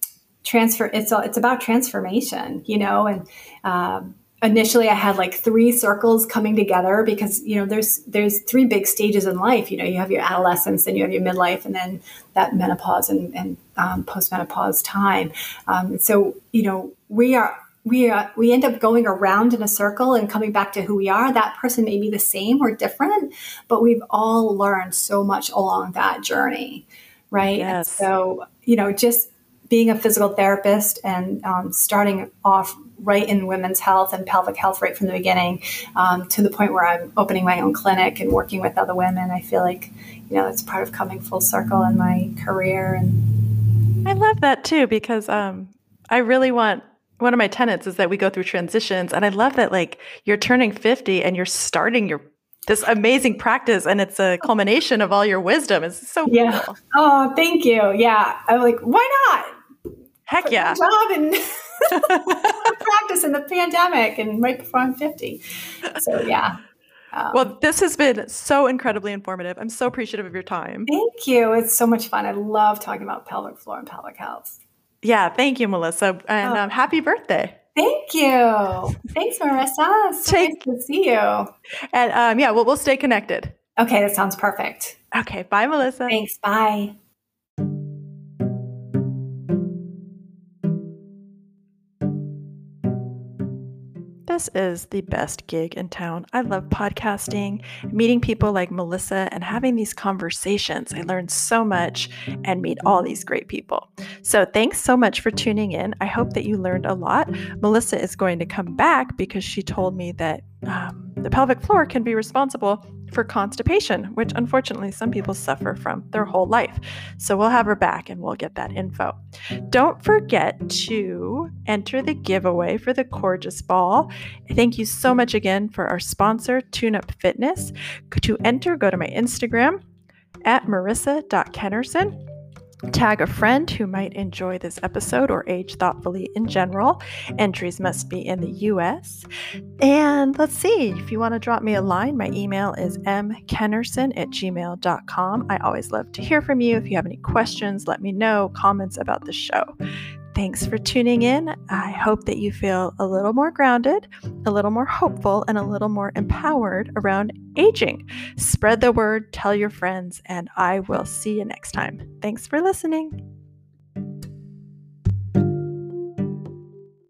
transfer it's it's about transformation you know and um, initially i had like three circles coming together because you know there's there's three big stages in life you know you have your adolescence then you have your midlife and then that menopause and, and um, postmenopause time um, so you know we are we are, we end up going around in a circle and coming back to who we are. That person may be the same or different, but we've all learned so much along that journey, right? Yes. And so, you know, just being a physical therapist and um, starting off right in women's health and pelvic health right from the beginning um, to the point where I'm opening my own clinic and working with other women. I feel like, you know, it's part of coming full circle in my career. And I love that too, because um, I really want one of my tenets is that we go through transitions. And I love that like you're turning 50 and you're starting your this amazing practice and it's a culmination of all your wisdom. It's so yeah. cool. Oh, thank you. Yeah. I'm like, why not? Heck yeah. Job and practice in the pandemic and right before I'm 50. So yeah. Um, well, this has been so incredibly informative. I'm so appreciative of your time. Thank you. It's so much fun. I love talking about pelvic floor and pelvic health. Yeah, thank you, Melissa, and oh. um, happy birthday. Thank you. Thanks, Marissa. So Take, nice to see you. And um, yeah, we'll, we'll stay connected. Okay, that sounds perfect. Okay, bye, Melissa. Thanks. Bye. This is the best gig in town. I love podcasting, meeting people like Melissa, and having these conversations. I learn so much and meet all these great people. So, thanks so much for tuning in. I hope that you learned a lot. Melissa is going to come back because she told me that um, the pelvic floor can be responsible for constipation, which unfortunately some people suffer from their whole life. So we'll have her back and we'll get that info. Don't forget to enter the giveaway for the Coregeous Ball. Thank you so much again for our sponsor, Tune Up Fitness. To enter, go to my Instagram at marissa.kennerson Tag a friend who might enjoy this episode or age thoughtfully in general. Entries must be in the US. And let's see, if you want to drop me a line, my email is mkennerson at gmail.com. I always love to hear from you. If you have any questions, let me know, comments about the show. Thanks for tuning in. I hope that you feel a little more grounded, a little more hopeful, and a little more empowered around aging. Spread the word, tell your friends, and I will see you next time. Thanks for listening.